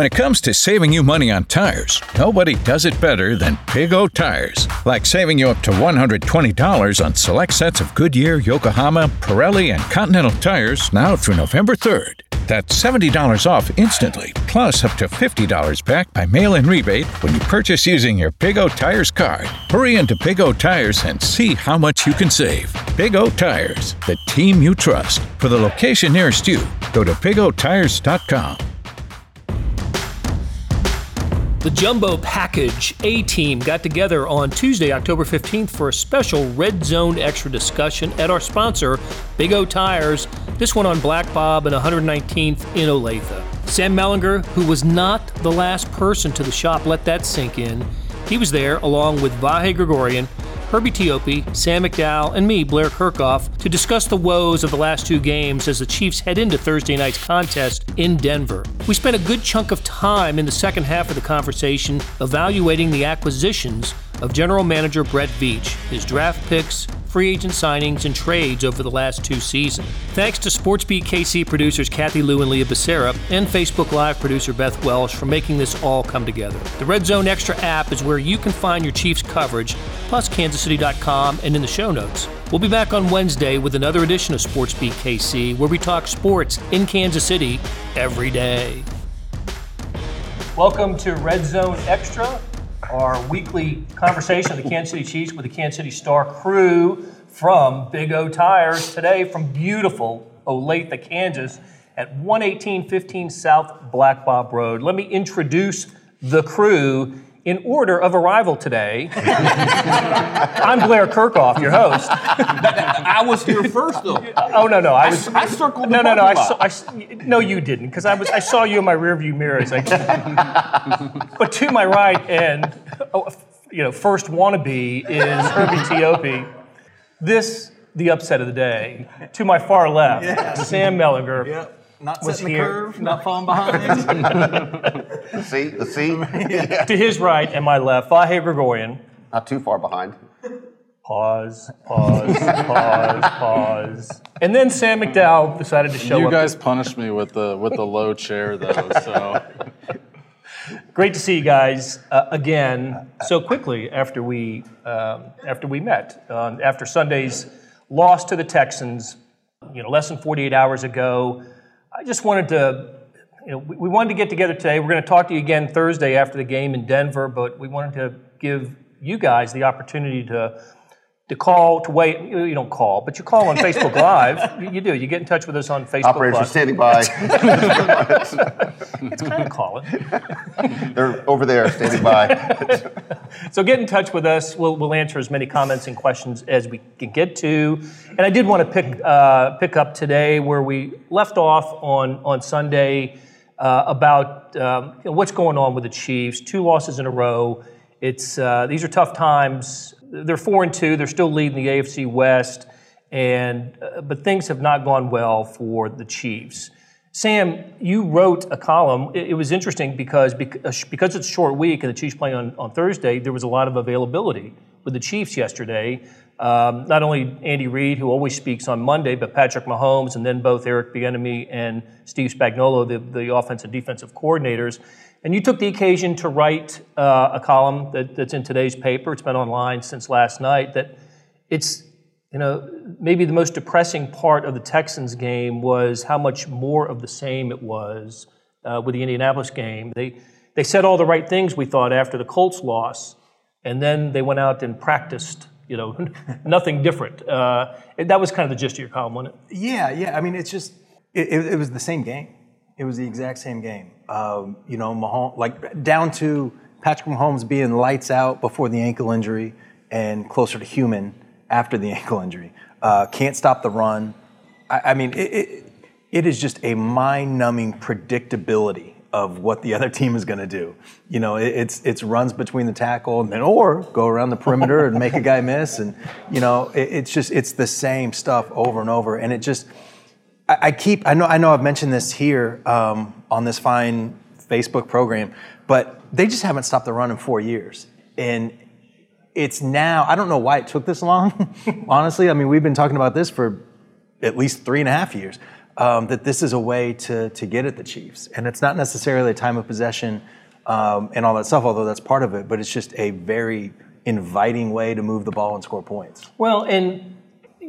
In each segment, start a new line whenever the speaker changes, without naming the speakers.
When it comes to saving you money on tires, nobody does it better than Big O Tires. Like saving you up to $120 on select sets of Goodyear, Yokohama, Pirelli, and Continental tires now through November 3rd. That's $70 off instantly, plus up to $50 back by mail in rebate when you purchase using your Big O Tires card. Hurry into Big O Tires and see how much you can save. Big O Tires, the team you trust. For the location nearest you, go to bigotires.com.
The Jumbo Package A Team got together on Tuesday, October 15th for a special Red Zone Extra discussion at our sponsor, Big O Tires, this one on Black Bob and 119th in Olathe. Sam Mellinger, who was not the last person to the shop, let that sink in. He was there along with Vahe Gregorian, Herbie Teope, Sam McDowell, and me, Blair Kerkhoff, to discuss the woes of the last two games as the Chiefs head into Thursday night's contest in Denver. We spent a good chunk of time in the second half of the conversation evaluating the acquisitions of General Manager Brett Veach, his draft picks, free agent signings, and trades over the last two seasons. Thanks to SportsBeat KC producers Kathy Lou and Leah Becerra and Facebook Live producer Beth Welsh for making this all come together. The Red Zone Extra app is where you can find your Chiefs coverage, plus kansascity.com and in the show notes. We'll be back on Wednesday with another edition of SportsBeat KC, where we talk sports in Kansas City every day. Welcome to Red Zone Extra our weekly conversation of the Kansas City Chiefs with the Kansas City Star crew from Big O Tires today from beautiful Olathe, Kansas at 11815 South Black Bob Road. Let me introduce the crew in order of arrival today. I'm Blair Kerkhoff, your host.
I was here first, though.
Oh no, no, I was.
I, I circled.
No, no, no. I saw. I, no, you didn't, because I was. I saw you in my rearview mirror. But to my right, and oh, you know, first wannabe is Herbie Teope. This the upset of the day. To my far left, Sam Mellinger.
Yep. Not
was
setting the curve, not falling behind.
See, the see,
To his right and my left, Vahe Gregorian.
not too far behind.
Pause, pause, pause, pause. And then Sam McDowell decided to show
You
up.
guys punished me with the with the low chair though, so
Great to see you guys uh, again so quickly after we um, after we met um, after Sunday's loss to the Texans. You know, less than 48 hours ago. I just wanted to. You know, we wanted to get together today. We're going to talk to you again Thursday after the game in Denver, but we wanted to give you guys the opportunity to to call to wait. You you don't call, but you call on Facebook Live. You, you do. You get in touch with us on Facebook Live.
Operators are standing by.
It's kind of calling.
They're over there standing by.
So get in touch with us. We'll, we'll answer as many comments and questions as we can get to. And I did want to pick uh, pick up today where we left off on on Sunday uh, about um, you know, what's going on with the Chiefs. Two losses in a row. It's uh, these are tough times. They're four and two. They're still leading the AFC West, and uh, but things have not gone well for the Chiefs. Sam, you wrote a column. It, it was interesting because because it's a short week and the Chiefs play on, on Thursday, there was a lot of availability with the Chiefs yesterday. Um, not only Andy Reid, who always speaks on Monday, but Patrick Mahomes, and then both Eric Bieniemy and Steve Spagnuolo, the, the offensive and defensive coordinators. And you took the occasion to write uh, a column that, that's in today's paper. It's been online since last night. That it's you know, maybe the most depressing part of the Texans game was how much more of the same it was uh, with the Indianapolis game. They they said all the right things we thought after the Colts loss, and then they went out and practiced. You know, nothing different. Uh, that was kind of the gist of your column, wasn't it?
Yeah, yeah. I mean, it's just it, it, it was the same game. It was the exact same game. Um, you know, Mahomes like down to Patrick Mahomes being lights out before the ankle injury and closer to human after the ankle injury. Uh, can't stop the run. I, I mean, it, it, it is just a mind-numbing predictability of what the other team is going to do. You know, it, it's it's runs between the tackle and then or go around the perimeter and make a guy miss, and you know, it, it's just it's the same stuff over and over, and it just. I, keep. I know. I know. I've mentioned this here um, on this fine Facebook program, but they just haven't stopped the run in four years, and it's now. I don't know why it took this long. honestly, I mean, we've been talking about this for at least three and a half years. um, that this is a way to to get at the Chiefs, and it's not necessarily a time of possession um, and all that stuff, although that's part of it. But it's just a very inviting way to move the ball and score points.
Well, and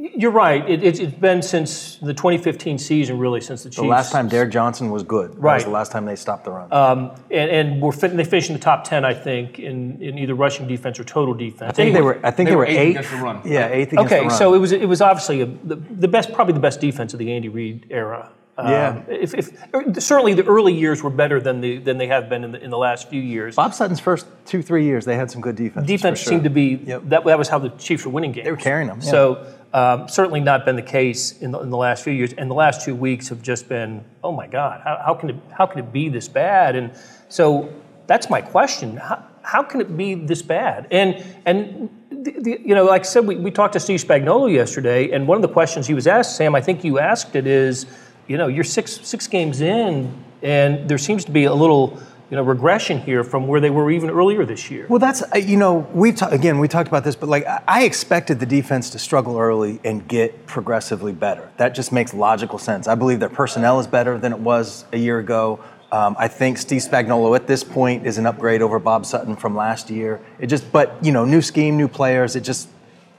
you're right. It, it's it's been since the 2015 season, really, since the Chiefs.
The last time Derrick Johnson was good. That was the last time they stopped the run.
and, and we're fin- they finished in the top 10, I think, in, in either rushing defense or total defense.
I think they were. I think they,
They
were
were eighth
eight.
against the run.
Yeah, eighth against
Okay,
the run.
Okay, so it was it was obviously a, the, the best, probably the best defense of the Andy Reid era. Um,
Yeah.
If, if certainly the early years were better than the than they have been in the, in the last few years.
Bob Sutton's first two three years, they had some good defense.
defense seemed to be
Yep.
that, that was how the Chiefs were winning games. They
were carrying them, yeah.
So um, certainly not been the case in the, in the last few years, and the last two weeks have just been oh my God, how, how can it how can it be this bad? And so that's my question: how, how can it be this bad? And and the, the, you know, like I said, we, we talked to Steve Spagnuolo yesterday, and one of the questions he was asked, Sam, I think you asked it is, you know, you're six six games in, and there seems to be a little. You know, regression here from where they were even earlier this year.
Well, that's uh, you know we ta- again we talked about this, but like I- expected the defense to struggle early and get progressively better. That just makes logical sense. I believe their personnel is better than it was a year ago. Um, I think Steve Spagnuolo at this point is an upgrade over Bob Sutton from last year. It just, but you know, new scheme, new players. It just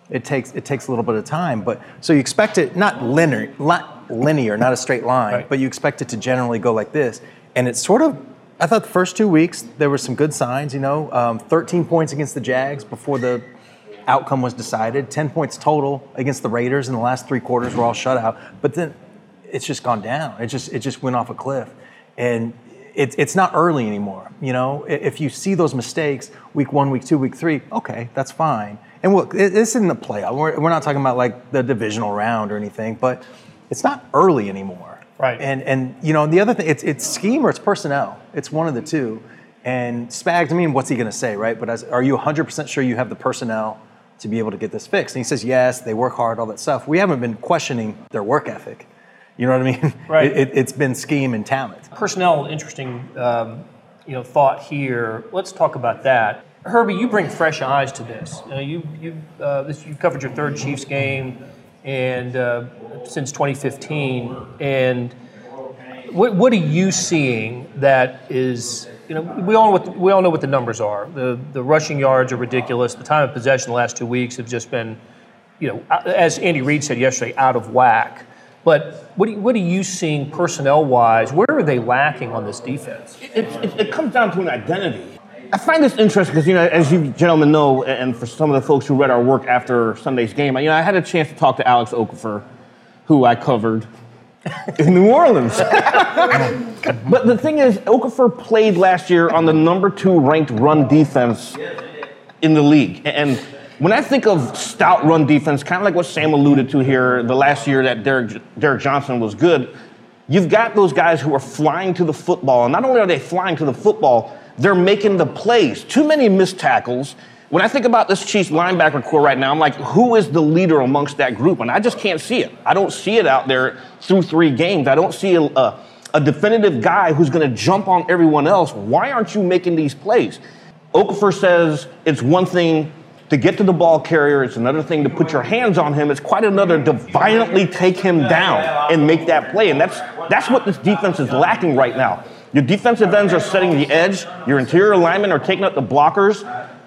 it takes it takes a little bit of time. But so you expect it not linear, not linear, not a straight line,
Right.
but you expect it to generally go like this. And it's sort of, I thought the first two weeks there were some good signs. You know, um, 13 points against the Jags before the outcome was decided. 10 points total against the Raiders in the last three quarters were all shutout. But then it's just gone down. It just it just went off a cliff, and it's it's not early anymore. You know, if you see those mistakes week one, week two, week three, okay, that's fine. And look, it- this isn't a playoff. We're, we're not talking about like the divisional round or anything, but it's not early anymore.
Right.
And and you know the other thing, it's it's scheme or it's personnel. It's one of the two. And Spags, I mean, what's he going to say, right? But as, are you 100% sure you have the personnel to be able to get this fixed? And he says, yes, they work hard, all that stuff. We haven't been questioning their work ethic. You know what I mean?
Right.
It, it, it's been scheme and talent.
personnel interesting um, you know thought here let's talk about that herbie you bring fresh eyes to this you know, you, you, uh, this, you covered your third chiefs game and uh, since 2015 and what, what are you seeing that is you know we all know what the, we all know what the numbers are. The the rushing yards are ridiculous. The time of possession the last two weeks have just been you know as Andy Reid said yesterday out of whack. But what are, you- what are you seeing personnel wise where are they lacking on this defense?
It, it, it comes down to an identity. I find this interesting because, you know, as you gentlemen know, and for some of the folks who read our work after Sunday's game, you know, I had a chance to talk to Alex Okafor, who I covered in New Orleans. but the thing is, Okafor played last year on the number two ranked run defense in the league. And when I think of stout run defense, kind of like what Sam alluded to here, the last year that Derrick, Derrick Johnson was good, you've got those guys who are flying to the football. And not only are they flying to the football, they're making the plays. Too many missed tackles. When I think about this Chiefs linebacker corps right now, I'm like, who is the leader amongst that group? And I just can't see it. I don't see it out there through three games. I don't see a, a, a definitive guy who's going to jump on everyone else. Why aren't you making these plays? Okafor says it's one thing to get to the ball carrier, it's another thing to put your hands on him. It's quite another to violently take him down and make that play. And that's that's what this defense is lacking right now. Your defensive ends are setting the edge, your interior linemen are taking up the blockers.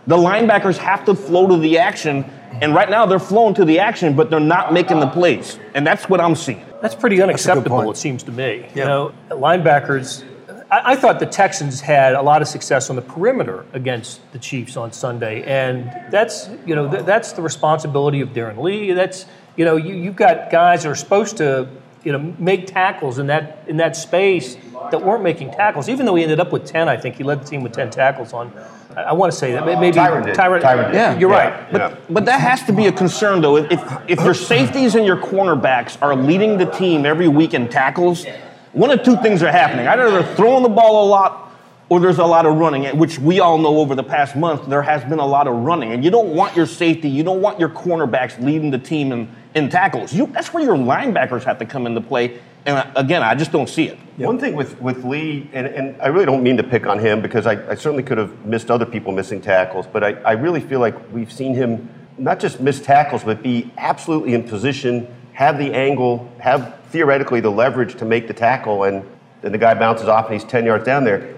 The linebackers have to flow to the action, and right now they're flowing to the action, but they're not making the plays. And that's what I'm seeing.
That's pretty unacceptable,
point.
it seems to me. You
Yeah.
know, linebackers. I, I thought the Texans had a lot of success on the perimeter against the Chiefs on Sunday, and that's you know th- that's the responsibility of Darron Lee. That's you know you, you've got guys that are supposed to you know make tackles in that in that space that weren't making tackles. Even though he ended up with ten, I think he led the team with ten tackles on. I, I want to say that maybe
Tyrann did. Tyrann did.
Yeah, you're
Yeah.
right.
But, but that has to be a concern, though. If, if your safeties and your cornerbacks are leading the team every week in tackles, one of two things are happening. Either they're throwing the ball a lot or there's a lot of running, which we all know over the past month there has been a lot of running. And you don't want your safety, you don't want your cornerbacks leading the team in, in tackles. You, that's where your linebackers have to come into play. And again, I just don't see it.
One thing with, with Lee, and, and I really don't mean to pick on him because I, I certainly could have missed other people missing tackles, but I, I really feel like we've seen him not just miss tackles, but be absolutely in position have the angle, have theoretically the leverage to make the tackle, and then the guy bounces off and he's 10 yards down there.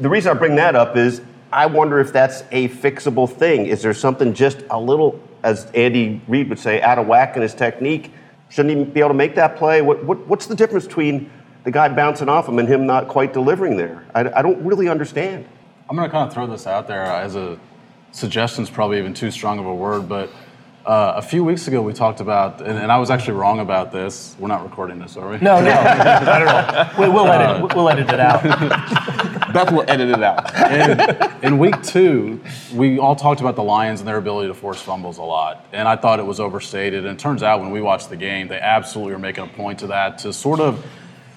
The reason I bring that up is I wonder if that's a fixable thing. Is there something just a little, as Andy Reid would say, out of whack in his technique? Shouldn't he be able to make that play? What, what, what's the difference between the guy bouncing off him and him not quite delivering there? I, I don't really understand.
I'm going to kind of throw this out there as a suggestion is probably even too strong of a word, but uh, a few weeks ago we talked about, and, and I was actually wrong about this. We're not recording this, are we?
No, no, not at all. We, we'll edit. We'll edit it out.
Beth will edit it out.
in, in week two, we all talked about the Lions and their ability to force fumbles a lot. And I thought it was overstated. And it turns out when we watched the game, they absolutely were making a point to that to sort of,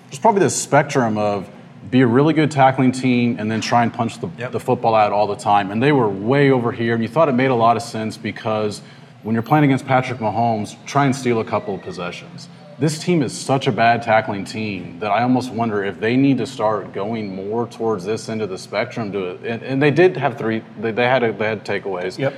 there's probably this spectrum of be a really good tackling team and then try and punch the, the football out all the time. And they were way over here. And you thought it made a lot of sense because when you're playing against Patrick Mahomes, try and steal a couple of possessions this team is such a bad tackling team that I almost wonder if they need to start going more towards this end of the spectrum. To and, and they did have three. They, they had a, they had takeaways.
Yep.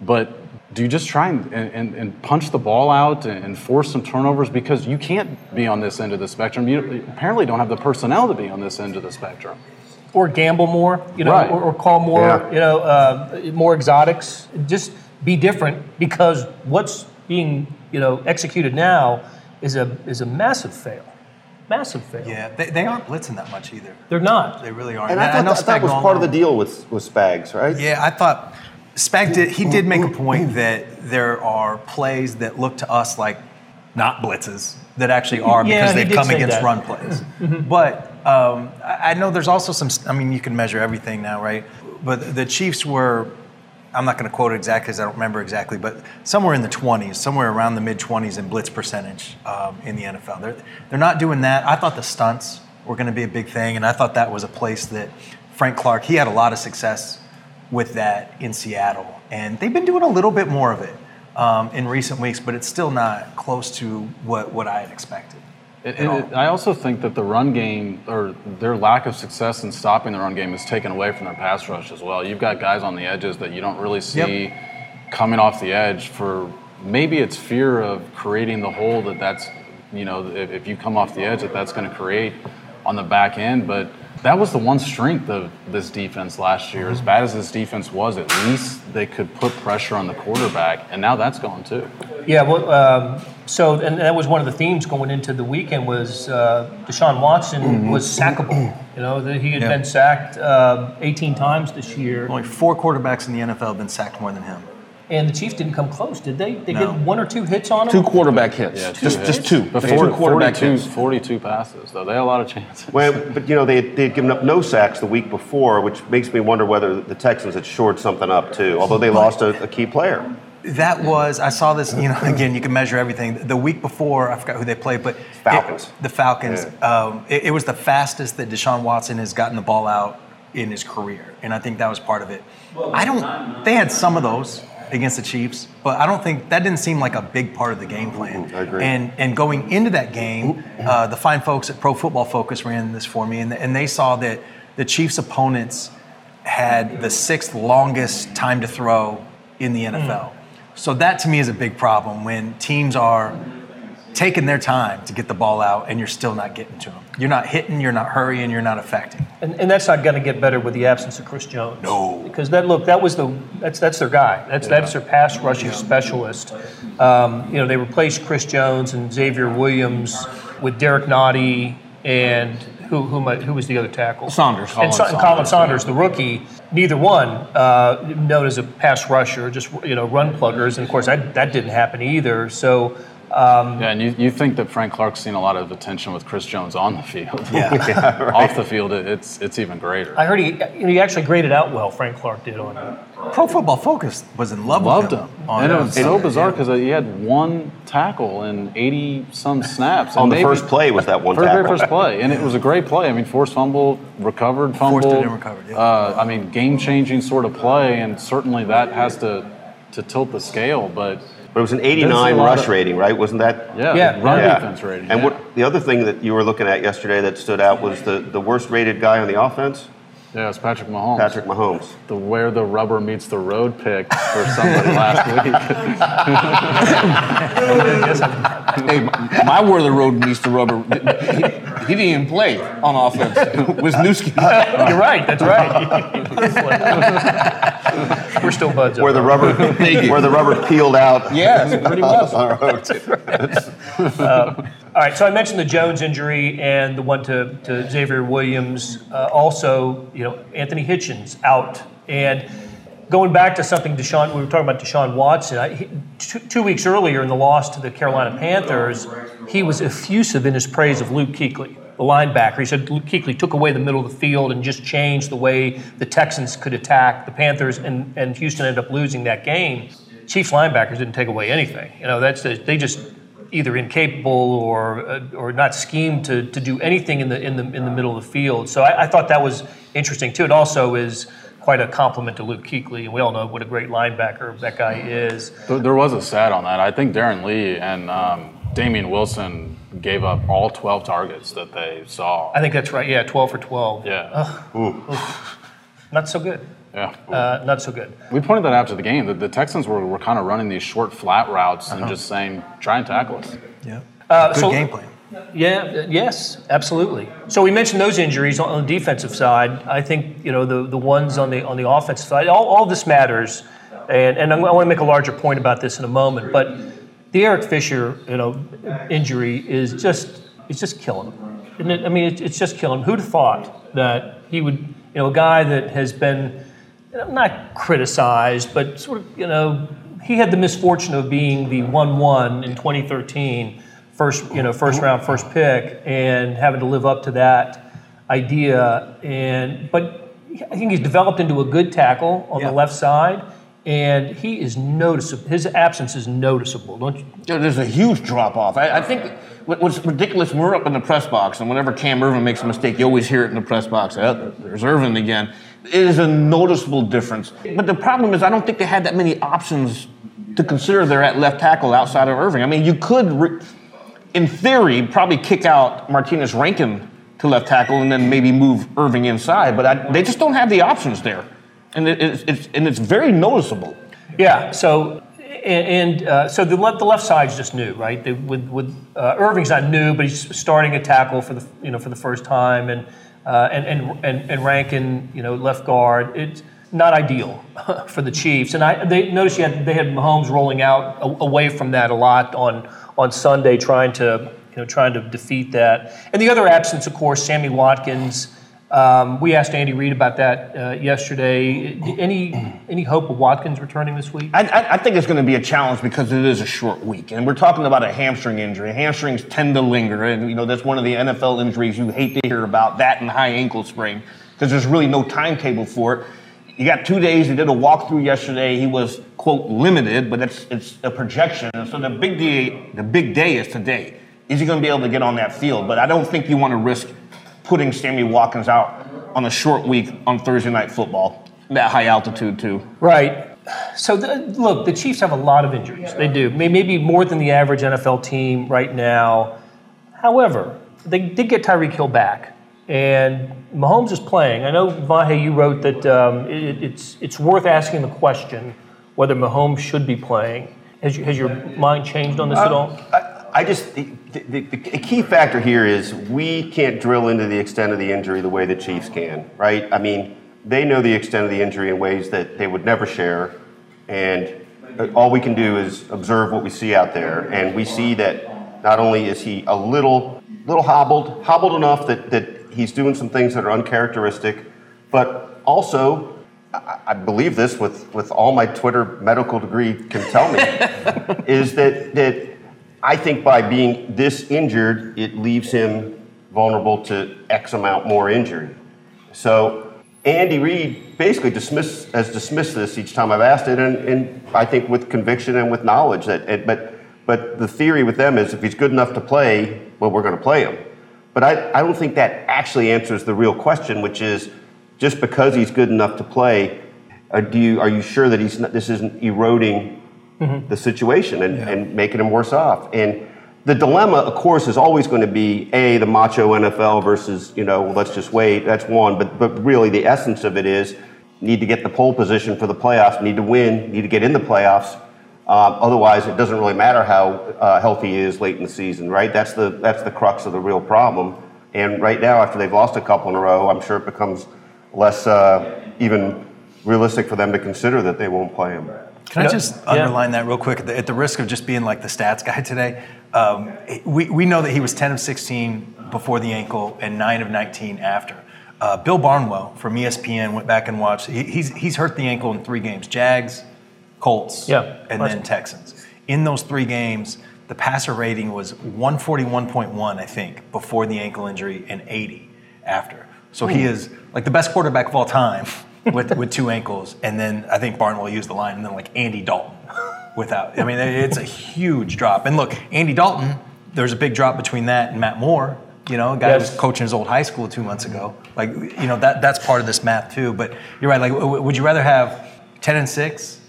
But do you just try and, and, and punch the ball out and, and, force some turnovers because you can't be on this end of the spectrum? You apparently don't have the personnel to be on this end of the spectrum.
Or gamble more, you know,
Right.
or, or call more,
Yeah.
you know, uh, more exotics. Just be different because what's being, you know, executed now is a is a massive fail, massive fail.
Yeah, they, they aren't blitzing that much either.
They're not.
They really aren't.
And I thought
know
that, that was part of the deal with, with Spags, right?
Yeah, I thought Spag did. He did make a point that there are plays that look to us like not blitzes that actually are
Yeah,
because
he
they've come against
that.
run plays. but um, I I know there's also some. I mean, you can measure everything now, right? But the Chiefs were. I'm not going to quote it exactly because I don't remember exactly, but somewhere in the 20s, somewhere around the mid 20s in blitz percentage um, in the NFL. They're, they're not doing that. I thought the stunts were going to be a big thing, and I thought that was a place that Frank Clark, he had a lot of success with that in Seattle. And they've been doing a little bit more of it um, in recent weeks, but it's still not close to what, what I had expected.
It- I also think that the run game or their lack of success in stopping the run game is taken away from their pass rush as well. You've got guys on the edges that you don't really see coming off the edge for maybe it's fear of creating the hole that that's you know if, if you come off the edge that that's going to create on the back end. But that was the one strength of this defense last year. As bad as this defense was, at least they could put pressure on the quarterback, and now that's gone too.
Yeah, well, um, so and that was one of the themes going into the weekend was uh, Deshaun Watson was sackable. You know, that he had
Yeah.
been sacked uh, 18 times this year,
Only four quarterbacks in the NFL have been sacked more than him.
And the Chiefs didn't come close, did they? They
No.
get one or two hits on him.
Two quarterback hits.
Yeah, two
just,
hits.
just two.
But
Just two
40,
quarterback
42,
hits.
42 passes, though. They had a lot of chances.
Well, but you know they they had given up no sacks the week before, which makes me wonder whether the Texans had shored something up too. Although they lost a, a key player.
That was I saw this. You know, again, you can measure everything. The week before, I forgot who they played, but it-
Falcons.
the Falcons. Um, it, it was the fastest that Deshaun Watson has gotten the ball out in his career, and I think that was part of it. I don't. They had some of those against the Chiefs, but I don't think that didn't seem like a big part of the game mm-hmm. plan.
I agree.
And and going into that game, mm-hmm. uh, the fine folks at Pro Football Focus ran this for me, and, and they saw that the Chiefs' opponents had the sixth longest time to throw in the NFL. Mm. So that to me is a big problem when teams are taking their time to get the ball out and you're still not getting to them. You're not hitting, you're not hurrying, you're not affecting.
And, and that's not going to get better with the absence of Chris Jones.
No.
because that look that was the that's that's their guy. That's that's their pass rushing specialist. Um, you know, they replaced Chris Jones and Xavier Williams with Derrick Nnadi and who who, might, who was the other tackle?
Saunders.
And, Sa- and Khalen Saunders, the rookie. Neither one uh, known as a pass rusher, just you know run pluggers. And of course, that that didn't happen either. So. Um,
Yeah, and you, you think that Frank Clark's seen a lot of attention with Chris Jones on the field.
Yeah.
Off the field, it, it's it's even greater.
I heard he, he actually graded out well. Frank Clark did on him.
Pro Football Focus was in love
Loved
with
him.
him. on-
and it was so
Sunday,
bizarre
yeah.
because he had one tackle in 80 some snaps.
On the
maybe-
first play was that one
Very, very
tackle.
first play. And it was a great play. I mean, forced fumble, recovered fumble.
Forced it and recovered, yeah.
Uh, I mean, game changing sort of play. And certainly that has to, to tilt the scale. But
But it was an 89 rush
of-
rating, right? Wasn't that?
yeah,
Yeah.
run
Yeah.
defense rating.
And
yeah.
what the other thing that you were looking at yesterday that stood out was the, the worst rated guy on the offense.
Yeah, it's Patrick Mahomes.
Patrick Mahomes.
The where the rubber meets the road pick for somebody last week.
Hey, my, my where the road meets the rubber. He, he didn't even play on offense. Wisniewski.
You're right. That's right. We're still buds.
Where the rubber, where the rubber peeled out.
Yes, pretty much.
on the road.
All right, so I mentioned the Jones injury and the one to, to Xavier Williams. Uh, also, you know, Anthony Hitchens out. And going back to something Deshaun, we were talking about Deshaun Watson. I, he, two, two weeks earlier in the loss to the Carolina Panthers, he was effusive in his praise of Luke Kuechly, the linebacker. He said Luke Kuechly took away the middle of the field and just changed the way the Texans could attack the Panthers, and, and Houston ended up losing that game. Chiefs linebackers didn't take away anything. You know, that's they just either incapable or uh, or not schemed to, to do anything in the in the in the middle of the field. So I, I thought that was interesting too. It also is quite a compliment to Luke Kuechly, and we all know what a great linebacker that guy is.
There- There was a stat on that. I think Darron Lee and um, Damien Wilson gave up all 12 targets that they saw.
I think that's right. Yeah, twelve for twelve.
Yeah. Ooh.
Not so good.
Yeah.
Uh, not so good.
We pointed that out to the game. The, the Texans were, were kind of running these short, flat routes
Uh-huh.
and just saying, try and tackle us.
Yeah.
Uh,
Good
so-
game plan.
Yeah, yes, absolutely. So we mentioned those injuries on the defensive side. I think you know the the ones on the on the offensive side. All, all this matters, and and I want to make a larger point about this in a moment. But the Eric Fisher you know injury is just it's just killing him. It? I mean, it, it's just killing him. Who'd have thought that he would you know a guy that has been not criticized, but sort of you know he had the misfortune of being the one-one in 2013 first, you know, first mm-hmm. round, first pick, and having to live up to that idea. And but I think he's developed into a good tackle on
Yeah.
the left side, and he is noticeable. His absence is noticeable, don't you?
There- There's a huge drop off. I, I think what's ridiculous, we're up in the press box, and whenever Cam Erving makes a mistake, you always hear it in the press box. Oh, there's Erving again. It is a noticeable difference. But the problem is, I don't think they had that many options to consider there at left tackle outside of Erving. I mean, you could, re- in theory, probably kick out Martinas Rankin to left tackle and then maybe move Erving inside, but I, they just don't have the options there. And it, it's, it's, and it's very noticeable.
Yeah. So. And, uh, so the left, the left side's just new, right? They, with with uh, Erving's not new, but he's starting a tackle for the you know for the first time, and uh, and, and and and Rankin, you know, left guard. It's not ideal for the Chiefs. And I they noticed you had, they had Mahomes rolling out away from that a lot on on Sunday, trying to you know trying to defeat that. And the other absence, of course, Sammy Watkins. Um, we asked Andy Reid about that uh, yesterday. Any any hope of Watkins returning this week?
I, I, think it's going to be a challenge because it is a short week, and we're talking about a hamstring injury. Hamstrings tend to linger, and you know that's one of the NFL injuries you hate to hear about. That and high ankle sprain, because there's really no timetable for it. You got two days. He did a walkthrough yesterday. He was quote limited, but it's it's a projection. And so the big day, the big day is today. Is he going to be able to get on that field? But I don't think you want to risk putting Sammy Watkins out on a short week on Thursday night football. That high altitude too.
Right. So the, look, the Chiefs have a lot of injuries. They do, maybe more than the average NFL team right now. However, they did get Tyreek Hill back, and Mahomes is playing. I know Vahe, you wrote that um, it, it's it's worth asking the question whether Mahomes should be playing. Has, you, has your mind changed on this at all?
I, I just the, the, the key factor here is we can't drill into the extent of the injury the way the Chiefs can, right? I mean, they know the extent of the injury in ways that they would never share, and all we can do is observe what we see out there, and we see that not only is he a little little hobbled, hobbled enough that that he's doing some things that are uncharacteristic, but also. I I believe this with, with all my Twitter medical degree can tell me is that that I think by being this injured, it leaves him vulnerable to X amount more injury. So Andy Reid basically dismiss, has dismissed this each time I've asked it, and, and I think with conviction and with knowledge that. It, but but the theory with them is if he's good enough to play, well, we're going to play him. But I, I don't think that actually answers the real question, which is just because he's good enough to play, are, do you, are you sure that he's not, this isn't eroding mm-hmm. the situation and, and making him worse off? And the dilemma, of course, is always going to be a the macho NFL versus you know let's just wait. That's one, but but really the essence of it is need to get the pole position for the playoffs, need to win, need to get in the playoffs. Um, otherwise, it doesn't really matter how uh, healthy he is late in the season, right? That's the that's the crux of the real problem. And right now, after they've lost a couple in a row, I'm sure it becomes less uh, even realistic for them to consider that they won't play him.
Can I just
Yeah.
underline that real quick at the, at the risk of just being like the stats guy today? Um, we, we know that he was 10 of 16 before the ankle and 9 of 19 after. Uh, Bill Barnwell from ESPN went back and watched. He, he's, he's hurt the ankle in three games Jags, Colts,
Yeah.
and then Texans. In those three games, the passer rating was 141.1, I think, before the ankle injury and 80 after. So he hmm. is like the best quarterback of all time with, with two ankles. And then I think Barnwell used the line, and then like Andy Dalton without. I mean, it's a huge drop. And look, Andy Dalton, there's a big drop between that and Matt Moore. You know, a guy who was coaching his old high school two months ago. Like, you know, that that's part of this math too. But you're right. Like, w- would you rather have 10 and six,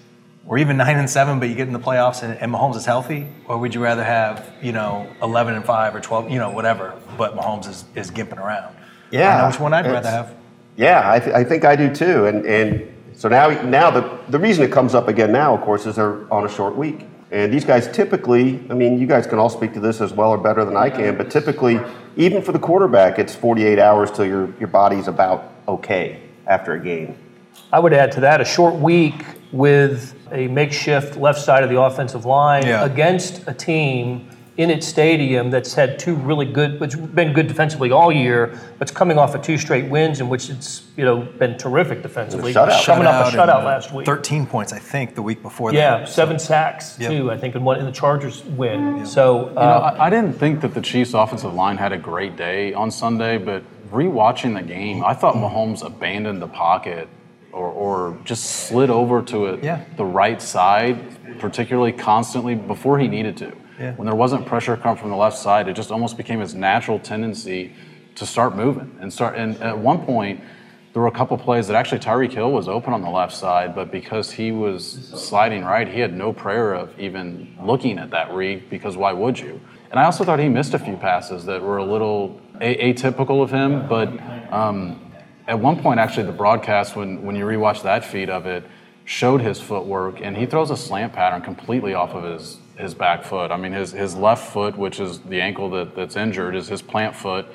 or even nine and seven, but you get in the playoffs and, and Mahomes is healthy, or would you rather have you know 11 and five or 12, you know, whatever, but Mahomes is is gimping around? I know which one I'd rather have.
Yeah, I, th- I think I do too. And and so now now the the reason it comes up again now, of course, is they're on a short week. And these guys typically, I mean, you guys can all speak to this as well or better than I can, but typically, even for the quarterback, it's 48 hours till your your body's about okay after a game.
I would add to that a short week with a makeshift left side of the offensive line
Yeah.
against a team in its stadium that's had two really good, which been good defensively all year, but it's coming off of two straight wins in which it's you know been terrific defensively.
shutout.
Coming off a
Shutout
shutout last week.
13 points, I think, the week before
Yeah,
that.
seven sacks
Yep.
too. I think in one in the Chargers win. So
You know,
uh,
I, I didn't think that the Chiefs' offensive line had a great day on Sunday, but rewatching the game, I thought Mahomes abandoned the pocket or, or just slid over to it
Yeah.
the right side, particularly constantly before he needed to.
Yeah.
When there wasn't pressure come from the left side, it just almost became his natural tendency to start moving and start. And at one point, there were a couple plays that actually Tyreek Hill was open on the left side, but because he was sliding right, he had no prayer of even looking at that read because why would you? And I also thought he missed a few passes that were a little a- atypical of him, but um, at one point, actually, the broadcast, when, when you rewatch that feed of it, showed his footwork, and he throws a slant pattern completely off of his, his back foot. I mean, his, his left foot, which is the ankle that, that's injured, is his plant foot,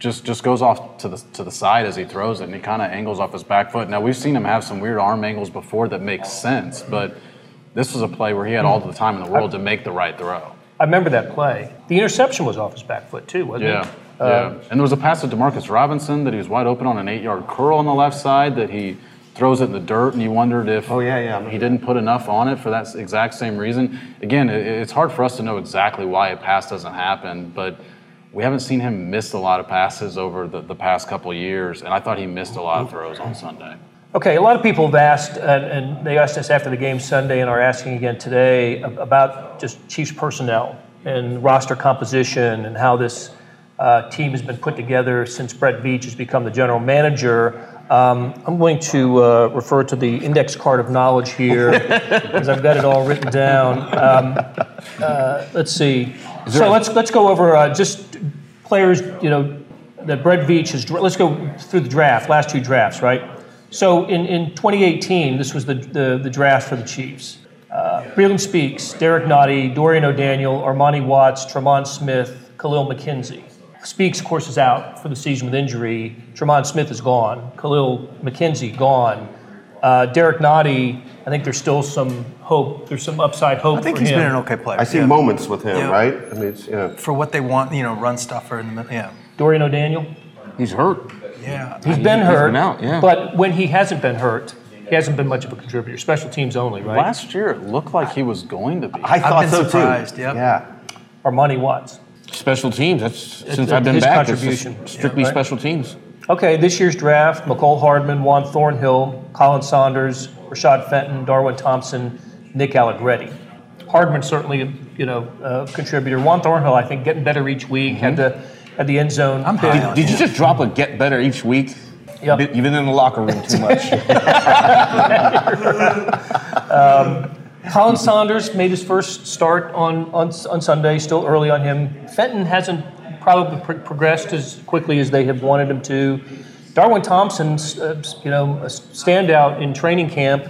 just just goes off to the to the side as he throws it, and he kind of angles off his back foot. Now we've seen him have some weird arm angles before that make sense, but this was a play where he had all the time in the world to make the right throw.
I remember that play. The interception was off his back foot too, wasn't
Yeah,
it?
yeah. Um, and there was a pass to Demarcus Robinson that he was wide open on an eight-yard curl on the left side that he throws it in the dirt, and you wondered if
Oh, yeah, yeah.
he didn't put enough on it for that exact same reason. Again, it's hard for us to know exactly why a pass doesn't happen, but we haven't seen him miss a lot of passes over the, the past couple years, and I thought he missed a lot of throws on Sunday.
Okay, a lot of people have asked, and, and they asked us after the game Sunday and are asking again today about just Chiefs personnel and roster composition and how this team has been put together since Brett Veach has become the general manager. Um, I'm going to uh, refer to the index card of knowledge here because I've got it all written down. Um, uh, let's see. So let's let's go over uh, just players. You know that Brett Veach has. Let's go through the draft. Last two drafts, right? So in, in 2018, this was the, the, the draft for the Chiefs. Uh, Breeland Speaks, Derrick Nnadi, Dorian O'Daniel, Armani Watts, Tremon Smith, Kahlil McKenzie. Speaks, of course, is out for the season with injury. Tremon Smith is gone. Kahlil McKenzie gone. Uh, Derrick Nnadi, I think there's still some hope. There's some upside hope
I think
for
he's
him.
been an okay player.
I see
yeah.
moments with him,
Yeah.
right? I mean, it's, yeah.
For what they want, you know, run stuffer in the middle. Yeah.
Dorian O'Daniel.
He's hurt.
Yeah.
He's been
he's
hurt,
been out, yeah.
but when he hasn't been hurt, he hasn't been much of a contributor. Special teams only, right?
Last year, it looked like he was going to be.
I thought
been
so
surprised,
too.
yep.
Yeah.
Armani Watts.
Special teams. That's since
it's
I've been
his
back. It's
contribution.
just strictly
Yeah, right.
special teams.
Okay, this year's draft: Mecole Hardman, Juan Thornhill, Khalen Saunders, Rashad Fenton, Darwin Thompson, Nick Allegretti. Hardman certainly, you know, a contributor. Juan Thornhill, I think, getting better each week. Had mm-hmm. the had the end zone.
I'm
pick.
high on
Did you just drop a get better each week?
Yep.
You've been in the locker room too much.
Um, Khalen Saunders made his first start on, on, on Sunday, still early on him. Fenton hasn't probably pro- progressed as quickly as they have wanted him to. Darwin Thompson's, uh, you know, a standout in training camp,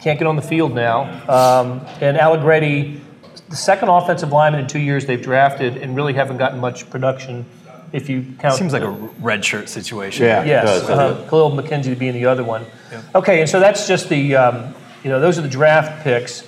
can't get on the field now. Um, and Allegretti, the second offensive lineman in two years they've drafted and really haven't gotten much production if you count.
Seems like a red shirt situation.
Yeah.
Yes,
does, doesn't
uh, Kahlil McKenzie being the other one. Okay, and so that's just the, um, you know, those are the draft picks.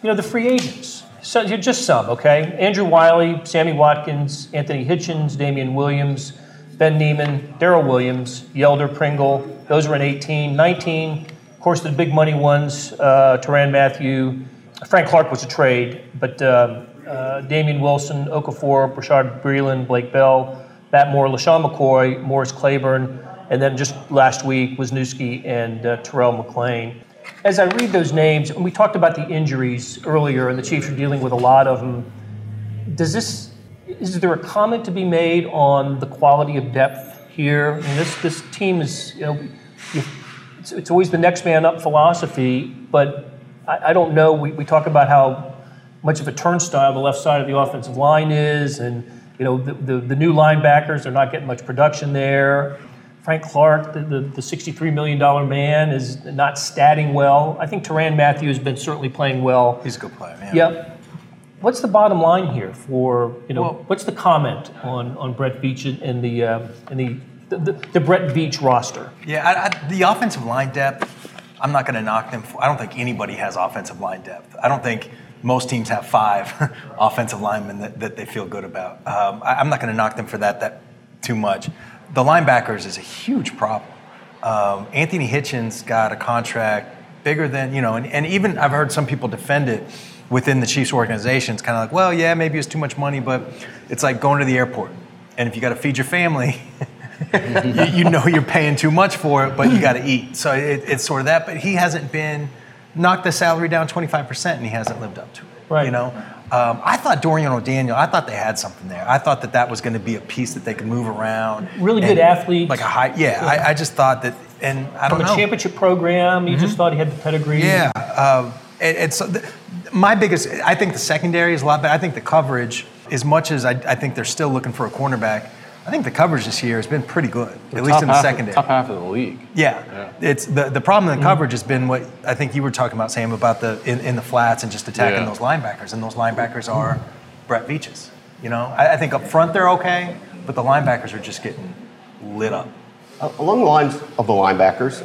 You know, the free agents. So you're just some, okay? Andrew Wylie, Sammy Watkins, Anthony Hitchens, Damien Williams, Ben Niemann, Daryl Williams, Yelder Pringle. Those are in 18. 19, of course, the big money ones, uh, Tyrann Mathieu. Frank Clark was a trade, but um, uh, Damien Wilson, Okafor, Bashaud Breeland, Blake Bell, Matt Moore, LeSean McCoy, Morris Claiborne, and then just last week, Wisniewski and uh, Terrell McClain. As I read those names, and we talked about the injuries earlier, and the Chiefs are dealing with a lot of them. Does this is there a comment to be made on the quality of depth here? Mean, this this team is you know it's, it's always the next man up philosophy, but I, I don't know. We, we talk about how much of a turnstile the left side of the offensive line is, and you know the, the, the new linebackers are not getting much production there. Frank Clark, the, the, the $63 million man, is not statting well. I think Tyrann Mathieu has been certainly playing well.
He's a good player, man.
Yep. What's the bottom line here for you know?
Well-
what's the comment on on Brett Veach and the uh, and the, the the Brett Veach roster?
Yeah, I, I, the offensive line depth, I'm not going to knock them. For, I don't think anybody has offensive line depth. I don't think most teams have five offensive linemen that, that they feel good about. Um, I, I'm not going to knock them for that that too much. The linebackers is a huge problem. Um, Anthony Hitchens got a contract bigger than you know, and, and even I've heard some people defend it within the Chiefs organization. It's kind of like, well, yeah, maybe it's too much money, but it's like going to the airport, and if you got to feed your family. you, you know you're paying too much for it, but you got to eat. So it, it's sort of that. But he hasn't been knocked the salary down 25%, and he hasn't lived up to it.
Right.
You know, um, I thought Dorian O'Daniel. I thought they had something there. I thought that that was going to be a piece that they could move around.
Really good
and-
athlete.
Like a high. Yeah, I, I just thought that, and I don't
From a
know.
championship program, you just thought he had the pedigree.
Yeah, And it, it's the, my biggest. I think the secondary is a lot better. I think the coverage, as much as I, I think they're still looking for a cornerback, I think the coverage this year has been pretty good, at least in the
half-
secondary.
Top half of the league.
Yeah. it's the the problem in the coverage has been what I think you were talking about, Sam, about the in, in the flats and just attacking
Yeah.
those linebackers, and those linebackers are Brett Veach's. You know, I, I think up front they're okay, but the linebackers are just getting lit up.
Uh, Along the lines of the linebackers,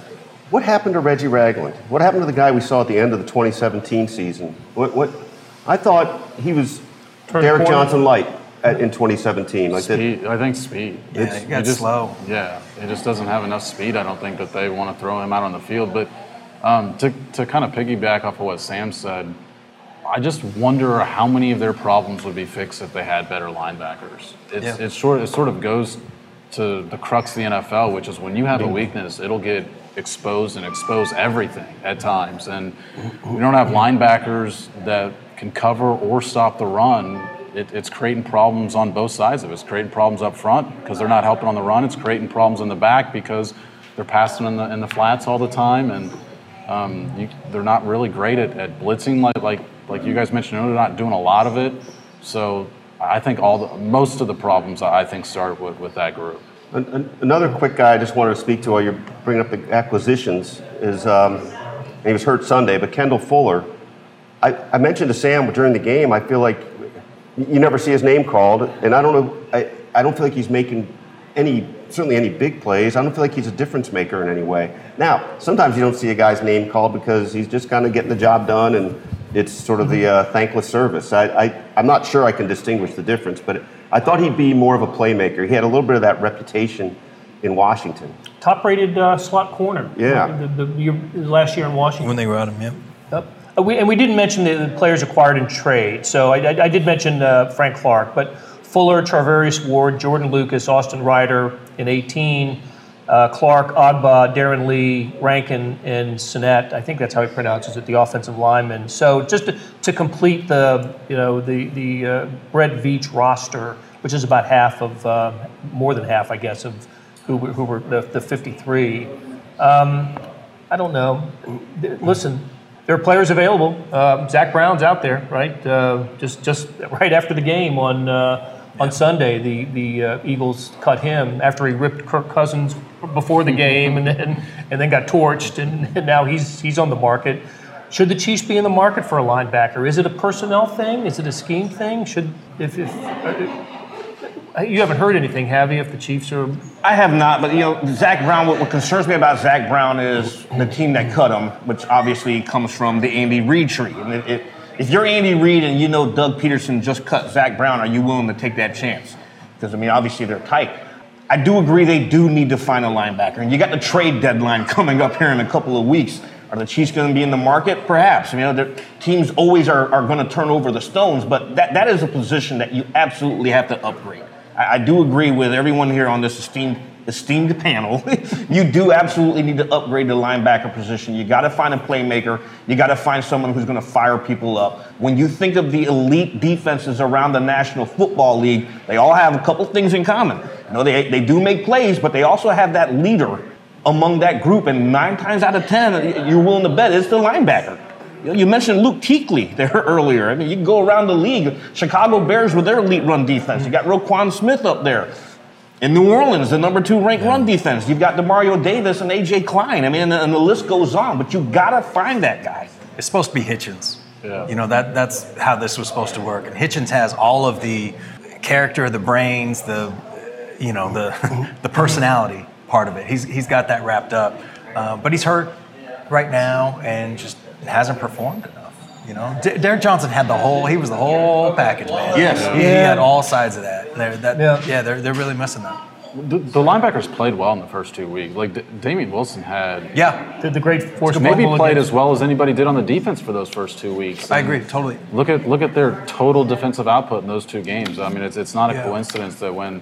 what happened to Reggie Ragland? What happened to the guy we saw at the end of the 2017 season? What, what I thought he was
Turned Derrick.
Johnson light at, in 2017. Like that,
I think speed.
Yeah,
It's-
he got
just,
slow.
Yeah, it just doesn't have enough speed. I don't think that they want to throw him out on the field. But um, to, to kind of piggyback off of what Sam said, I just wonder how many of their problems would be fixed if they had better linebackers. It's,
Yeah.
it's sort, it sort of goes to the crux of the NFL, which is when you have a weakness, it'll get exposed and expose everything at times. And we don't have linebackers that can cover or stop the run. It, it's creating problems on both sides of it. It's creating problems up front because they're not helping on the run. It's creating problems in the back because they're passing in the, in the flats all the time. And um, you, they're not really great at, at blitzing like, like like you guys mentioned. They're not doing a lot of it. So I think all the, most of the problems I think start with, with that group.
An- an- Another quick guy I just wanted to speak to while you're bringing up the acquisitions is, um, he was hurt Sunday, but Kendall Fuller. I, I mentioned to Sam during the game, I feel like you never see his name called, and I don't know, I, I don't feel like he's making any, certainly any big plays. I don't feel like he's a difference maker in any way. Now, sometimes you don't see a guy's name called because he's just kind of getting the job done and it's sort of the uh, thankless service. I, I, I'm not sure I can distinguish the difference, but I thought he'd be more of a playmaker. He had a little bit of that reputation in Washington.
Top-rated uh, slot corner.
Yeah.
The, the, year, last year in Washington.
When they were out of him,
Yep. Uh, we, and we didn't mention the, players acquired in trade. So I, I, I did mention uh, Frank Clark, but Fuller, Charvarius Ward, Jordan Lucas, Austin Reiter in 18, uh, Clark, Ogbah, Darron Lee, Rankin, and Sinet. I think that's how he pronounces it, the offensive lineman. So just to, to complete the, you know, the, the uh, Brett Veach roster, which is about half of, uh, more than half, I guess, of who, were- who were the, the 53. Um, I don't know. Listen, there are players available. Uh, Zach Brown's out there, right? Uh, just just right after the game on uh, on Sunday, the the uh, Eagles cut him after he ripped Kirk Cousins before the game, and then and then got torched, and, and now he's he's on the market. Should the Chiefs be in the market for a linebacker? Is it a personnel thing? Is it a scheme thing? Should if, if uh, you haven't heard anything, have you? If the Chiefs are
I have not, but you know, Zach Brown. What, what concerns me about Zach Brown is the team that cut him, which obviously comes from the Andy Reid tree. And it, it, if you're Andy Reid and you know Doug Pederson just cut Zach Brown, are you willing to take that chance? Because I mean, obviously they're tight. I do agree they do need to find a linebacker, and you got the trade deadline coming up here in a couple of weeks. Are the Chiefs going to be in the market? Perhaps. Mean, the teams always are, are going to turn over the stones, but that, that is a position that you absolutely have to upgrade. I, I do agree with everyone here on this esteemed esteemed panel. you do absolutely need to upgrade the linebacker position. You got to find a playmaker. You got to find someone who's going to fire people up. When you think of the elite defenses around the National Football League, they all have a couple things in common. You know, they, they do make plays, but they also have that leader among that group. And nine times out of ten, you're willing to bet it's the linebacker. You, mentioned Luke Kuechly there earlier. I mean, you can go around the league. Chicago Bears with their elite run defense. You got Roquan Smith up there. In New Orleans, the number two ranked run defense. You've got Demario Davis and AJ Klein. I mean, and the list goes on. But you got to find that guy.
It's supposed to be Hitchens.
Yeah.
You know that that's how this was supposed to work. And Hitchens has all of the character, the brains, the you know the the personality part of it. He's he's got that wrapped up, uh, but he's hurt right now and just hasn't performed enough. You know, D- Derrick Johnson had the whole. He was the whole package, man.
Yes.
he, he had all sides of that. They're, that
Yeah.
yeah, they're they're really missing that.
The, the linebackers played well in the first two weeks. Like D- Damien Wilson had
Yeah,
the, the great force
maybe played
against-
as well as anybody did on the defense for those first two weeks.
I agree totally.
Look at look at their total defensive output in those two games. I mean, it's it's not a
Yeah.
coincidence that when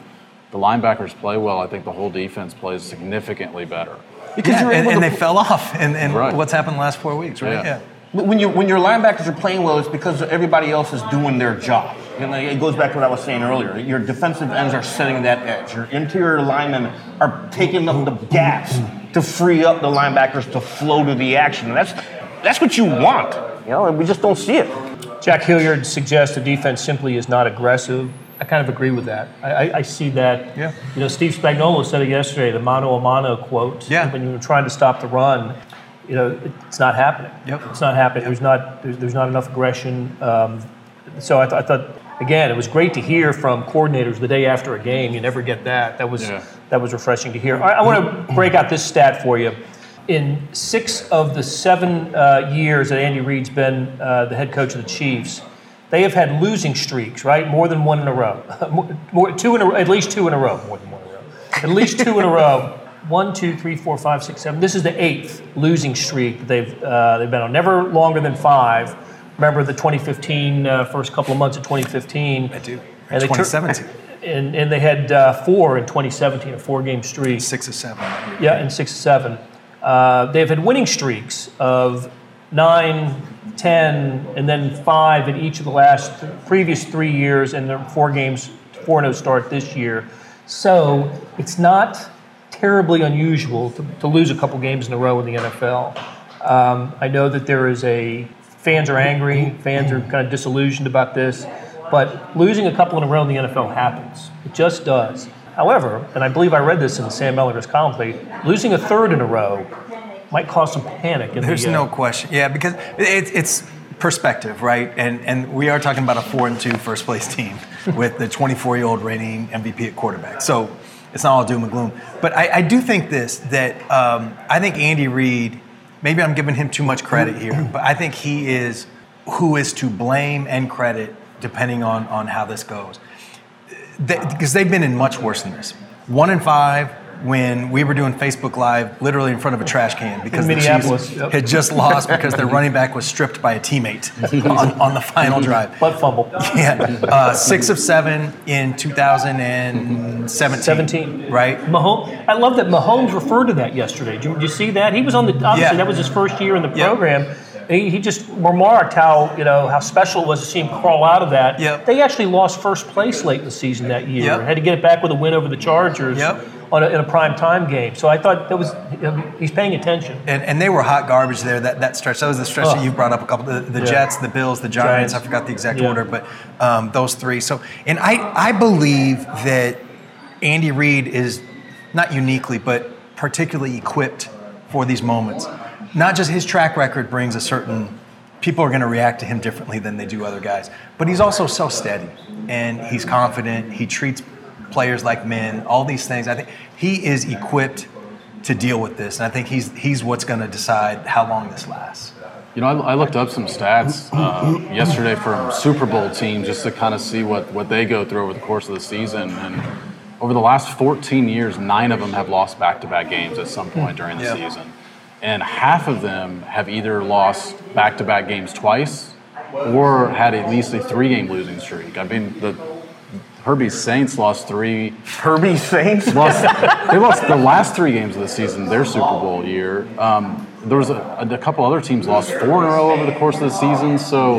the linebackers play well, I think the whole defense plays significantly better.
Because
Yeah,
you're
and,
able
and
to
they fell off. And, and
Right.
what's happened the last four weeks, right?
Yeah.
Yeah.
When, you, when your linebackers are playing well, it's because everybody else is doing their job. You know, it goes back to what I was saying earlier. Your defensive ends are setting that edge. Your interior linemen are taking up the gaps to free up the linebackers to flow to the action. And that's that's what you want. You know, and we just don't see it.
Jack Hilliard suggests the defense simply is not aggressive. I kind of agree with that. I, I, I see that.
Yeah.
You know, Steve Spagnuolo said it yesterday, the mano a mano quote.
Yeah.
When you were trying to stop the run, you know, it, it's not happening.
Yep.
It's not happening. There's not there's, there's not enough aggression. Um, so I, th- I thought again, it was great to hear from coordinators the day after a game. You never get that. That was
Yeah.
that was refreshing to hear. I, I want to break out this stat for you. In six of the seven uh, years that Andy Reid's been uh, the head coach of the Chiefs, they have had losing streaks, right? More than one in a row. more, more, two in a, at least two in a row. More than one in a row. At least two in a row. One, two, three, four, five, six, seven. This is the eighth losing streak that they've uh, they've been on. Never longer than five. Remember the 2015 uh, first couple of months of 2015.
I do.
And they tur-
2017.
and, and they had uh, four in 2017, a four-game streak.
Six or seven.
Yeah, and six to seven. Uh, they've had winning streaks of nine, ten, and then five in each of the last th- previous three years, and their four games, 4 0 start this year. So it's not terribly unusual to, to lose a couple games in a row in the NFL. Um, I know that there is a fans are angry, fans are kind of disillusioned about this, but losing a couple in a row in the NFL happens. It just does. However, and I believe I read this in Sam Mellinger's column losing a third in a row might cause some panic. In
There's
the, uh,
no question. Yeah, because it, it's perspective, right? And and we are talking about a four and two first place team with the 24 year old reigning MVP at quarterback. So it's not all doom and gloom. But I, I do think this that um, I think Andy Reid. Maybe I'm giving him too much credit here, but I think he is who is to blame and credit depending on on how this goes. Because they, have been in much worse than this. One and five when we were doing Facebook Live, literally in front of a trash can because the
Minneapolis,
Chiefs
yep.
had just lost because their running back was stripped by a teammate on, on the final drive.
butt fumble.
Yeah, uh, six of seven in 2017.
17.
right?
Mahomes, I love that Mahomes referred to that yesterday. Did you, did you see that? He was on the obviously
Yeah.
that was his first year in the program. He, he just remarked how you know how special it was to see him crawl out of that.
Yep.
They actually lost first place late in the season that year.
Yep.
Had to get it back with a win over the Chargers.
Yep.
On a, in a prime time game. So I thought that was he's paying attention.
And, and they were hot garbage there. That, that stretch. That was the stretch
Oh.
that you brought up a couple. The, the
Yeah.
Jets, the Bills, the Giants.
Giants.
I forgot the exact
Yeah.
order, but um, those three. So, and I I believe that Andy Reid is not uniquely, but particularly equipped for these moments. Not just his track record brings a certain. People are going to react to him differently than they do other guys, but he's also so steady and he's confident. He treats players like men. All these things. I think he is equipped to deal with this, and I think he's he's what's going to decide how long this lasts.
You know, I, I looked up some stats uh, yesterday from Super Bowl teams just to kind of see what, what they go through over the course of the season. And over the last 14 years, nine of them have lost back to back games at some point during the
Yeah.
season. And half of them have either lost back to back games twice or had at least a three game losing streak. I mean, the Herbie Saints lost three
Herbie Saints.
lost, they lost the last three games of the season, their Super Bowl year. Um, there was a, a couple other teams lost four in a row over the course of the season. So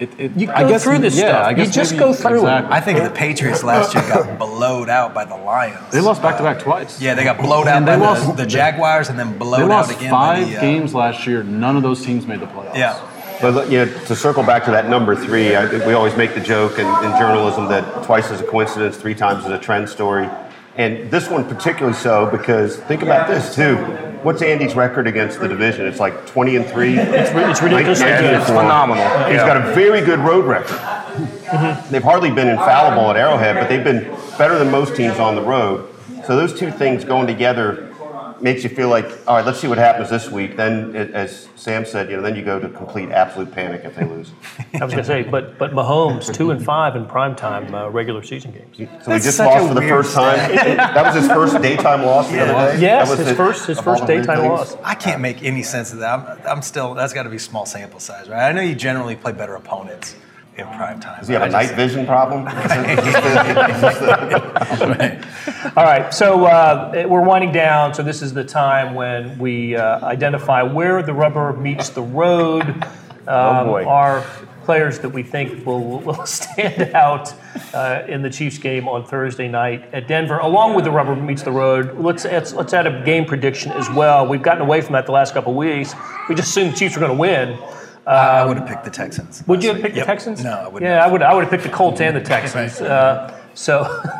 it, it,
You
I guess,
through this
yeah,
stuff.
I
You just
maybe-
go through it.
exactly.
I think the Patriots last year got blowed out by the Lions.
They lost back to back twice.
Yeah, they got blowed out
And
by
they
the,
lost-
the Jaguars and then
They
blowed
lost
out again
five
by the. Uh,
games last year. None of those teams made the playoffs.
Yeah.
But look, you know, to circle back to that number three, I think we always make the joke in, in journalism that twice is a coincidence, three times is a trend story. And this one particularly so because think about this too. What's Andy's record against the division? It's like 20 and 3. It's,
it's ridiculously good.
It's
phenomenal.
He's
Yeah.
got a very good road record. Mm-hmm. They've hardly been infallible at Arrowhead, but they've been better than most teams on the road. So those two things going together makes you feel like, all right, let's see what happens this week. Then, a- as Sam said, you know, then you go to complete absolute panic if they lose.
I was going to say, but but Mahomes two and five in primetime uh, regular season games.
So he just lost for the
weird
first time. that was his first daytime loss the other day.
Yes,
That was
his
it?
first his first daytime
things.
loss.
I can't make any sense of that. I'm, I'm still. That's got to be small sample size, right? I know you generally play better opponents in prime time.
Does he have a
I
night vision problem?
All right, so uh, we're winding down. So this is the time when we uh, identify where the rubber meets the road. Um,
boy.
Our players that we think will, will stand out uh, in the Chiefs game on Thursday night at Denver, along with the rubber meets the road. Let's let's, let's add a game prediction as well. We've gotten away from that the last couple of weeks. We just assumed the Chiefs were going to win.
I would have picked the Texans.
Would you have picked
week.
the Texans?
No, I wouldn't.
Yeah, I would. I would have picked the Colts and the Texans. Uh, so,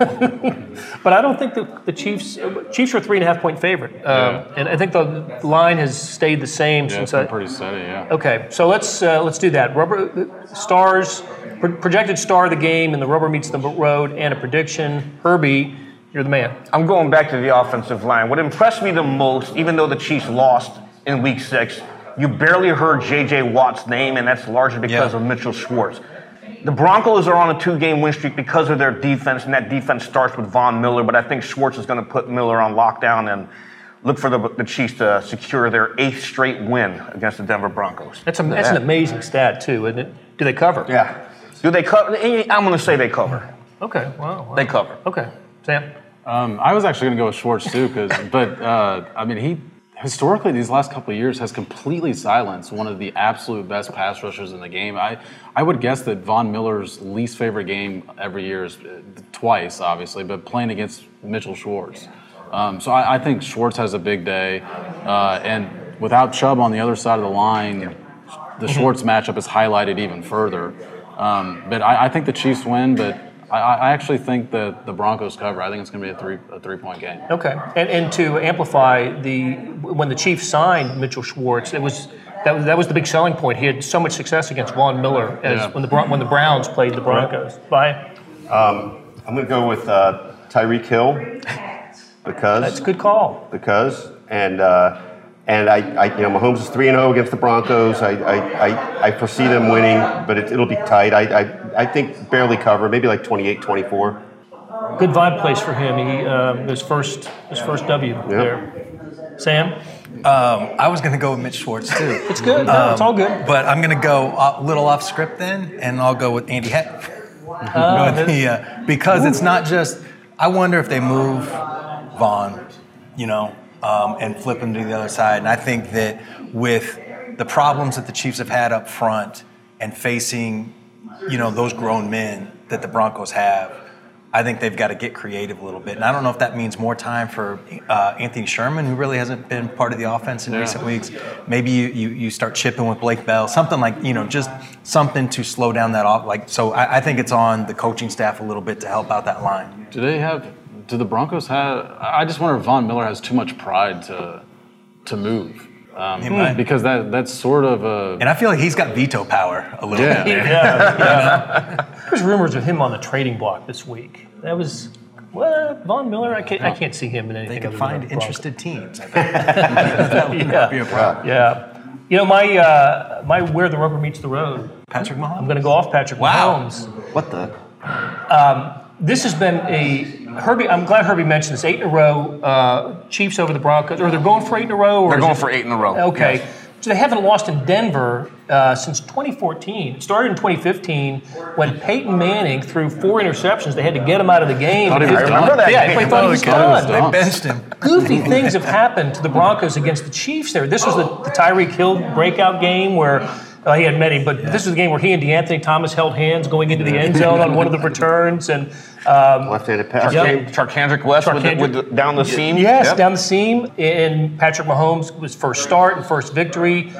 but I don't think the, the Chiefs. Chiefs are three and a half point favorite, um, and I think the line has stayed the same
Yeah, it's
since.
been
I,
pretty steady, yeah.
okay, so let's uh, let's do that. Rubber stars, pro- projected star of the game, and the rubber meets the road, and a prediction. Herbie, you're the man.
I'm going back to the offensive line. What impressed me the most, even though the Chiefs lost in week six, you barely heard J.J. Watt's name, and that's largely because
Yeah.
of Mitchell Schwartz. The Broncos are on a two game win streak because of their defense, and that defense starts with Von Miller, but I think Schwartz is going to put Miller on lockdown and look for the, the Chiefs to secure their eighth straight win against the Denver Broncos.
That's a, that's an amazing stat too, isn't it? Do they cover?
Yeah. Do they cover? I'm going to say they cover.
Okay. Wow. wow.
They cover.
Okay. Sam.
Um, I was actually going to go with Schwartz too, because but uh, I mean he historically these last couple of years has completely silenced one of the absolute best pass rushers in the game. I I would guess that Von Miller's least favorite game every year is uh, twice, obviously, but playing against Mitchell Schwartz. Um, so I, I think Schwartz has a big day, uh, and without Chubb on the other side of the line, the Schwartz matchup is highlighted even further. Um, but I, I think the Chiefs win, but I, I actually think that the Broncos cover. I think it's going to be a three a three point game.
Okay, and and to amplify the when the Chiefs signed Mitchell Schwartz, it was that was, that was the big selling point. He had so much success against Von Miller as
Yeah.
when the when the Browns played the Broncos. Bye.
I'm going to go with uh, Tyreek Hill because
That's a good call.
because and uh, and I, I you know Mahomes is three and zero against the Broncos. I I, I, I foresee them winning, but it, it'll be tight. I, I I think barely cover, maybe like 28-24.
Good vibe place for him. He um, his first his first W there. Sam,
Um, I was going to go with Mitch Schwartz too.
it's good. No, it's all
Um,
good.
But I'm going to go a little off script then, and I'll go with Andy Heck.
Uh,
With the, uh, because it's not just. I wonder if they move Von, you know, um, and flip them to the other side. And I think that with the problems that the Chiefs have had up front and facing, you know, those grown men that the Broncos have, I think they've got to get creative a little bit. And I don't know if that means more time for uh, Anthony Sherman, who really hasn't been part of the offense in recent weeks. Maybe you, you, you start chipping with Blake Bell, something like, you know, just something to slow down that off. Like, so I, I think it's on the coaching staff a little bit to help out that line.
Do they have? Do the Broncos have? I just wonder if Von Miller has too much pride to to move. Um, because that that's sort of a
And I feel like he's got veto power a little
Yeah.
bit there.
Yeah, yeah. There's rumors of him on the trading block this week. That was well, Von Miller. I can't. I can't see him in anything.
They can
other
find
the
interested teams. I think. that would not be a problem.
Yeah. You know my uh, my where the rubber meets the road.
Patrick Mahomes.
I'm going to go off Patrick
Wow.
Mahomes.
What the?
This has been a Herbie. I'm glad Herbie mentioned this. Eight in a row. Uh, Chiefs over the Broncos, or they're going for eight in a row. Or
They're going
it-
for eight in a row.
Okay.
Yes.
So they haven't lost in Denver uh, since 2014. It started in 2015 when Peyton Manning threw four interceptions. They had to get him out of the game.
Thought he
I
done.
remember that. Yeah, everybody thought he was done.
They benched him.
Goofy things have happened to the Broncos against the Chiefs there. This was the, the Tyreek Hill breakout game where uh, he had many, but this was the game where he and De'Anthony Thomas held hands going into the end zone on one of the returns. And um,
Left-handed pass
Yep.
Charcandrick West with, the, with the, down the seam.
Yes,
Yep.
down the seam. And Patrick Mahomes was first start and first victory.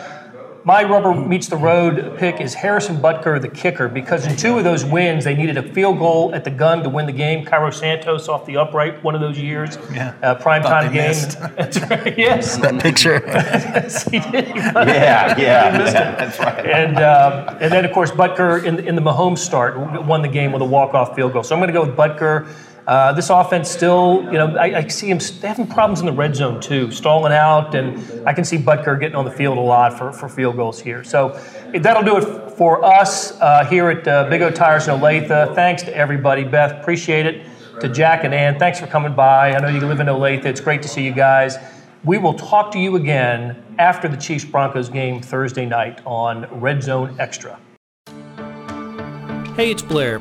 My rubber meets the road pick is Harrison Butker, the kicker, because in two of those wins, they needed a field goal at the gun to win the game. Cairo Santos off the upright one of those years.
Yeah.
Uh, prime time game. That's right. Yes.
That picture.
yes, he did.
Yeah, yeah, yeah, that's right.
And um, and then of course Butker in, in the Mahomes start won the game with a walk off field goal. So I'm going to go with Butker. Uh, this offense still, you know, I, I see him having problems in the red zone too, stalling out, and I can see Butker getting on the field a lot for, for field goals here. So that'll do it for us uh, here at uh, Big O Tires in Olathe. Thanks to everybody, Beth, appreciate it. To Jack and Ann, thanks for coming by. I know you live in Olathe. It's great to see you guys. We will talk to you again after the Chiefs Broncos game Thursday night on Red Zone Extra. Hey, it's Blair.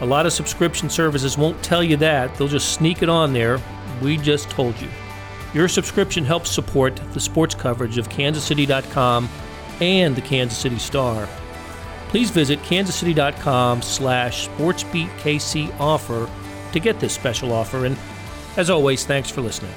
A lot of subscription services won't tell you that. They'll just sneak it on there. We just told you. Your subscription helps support the sports coverage of kansascity.com and the Kansas City Star. Please visit kansascity.com slash sportsbeatkc offer to get this special offer. And as always, thanks for listening.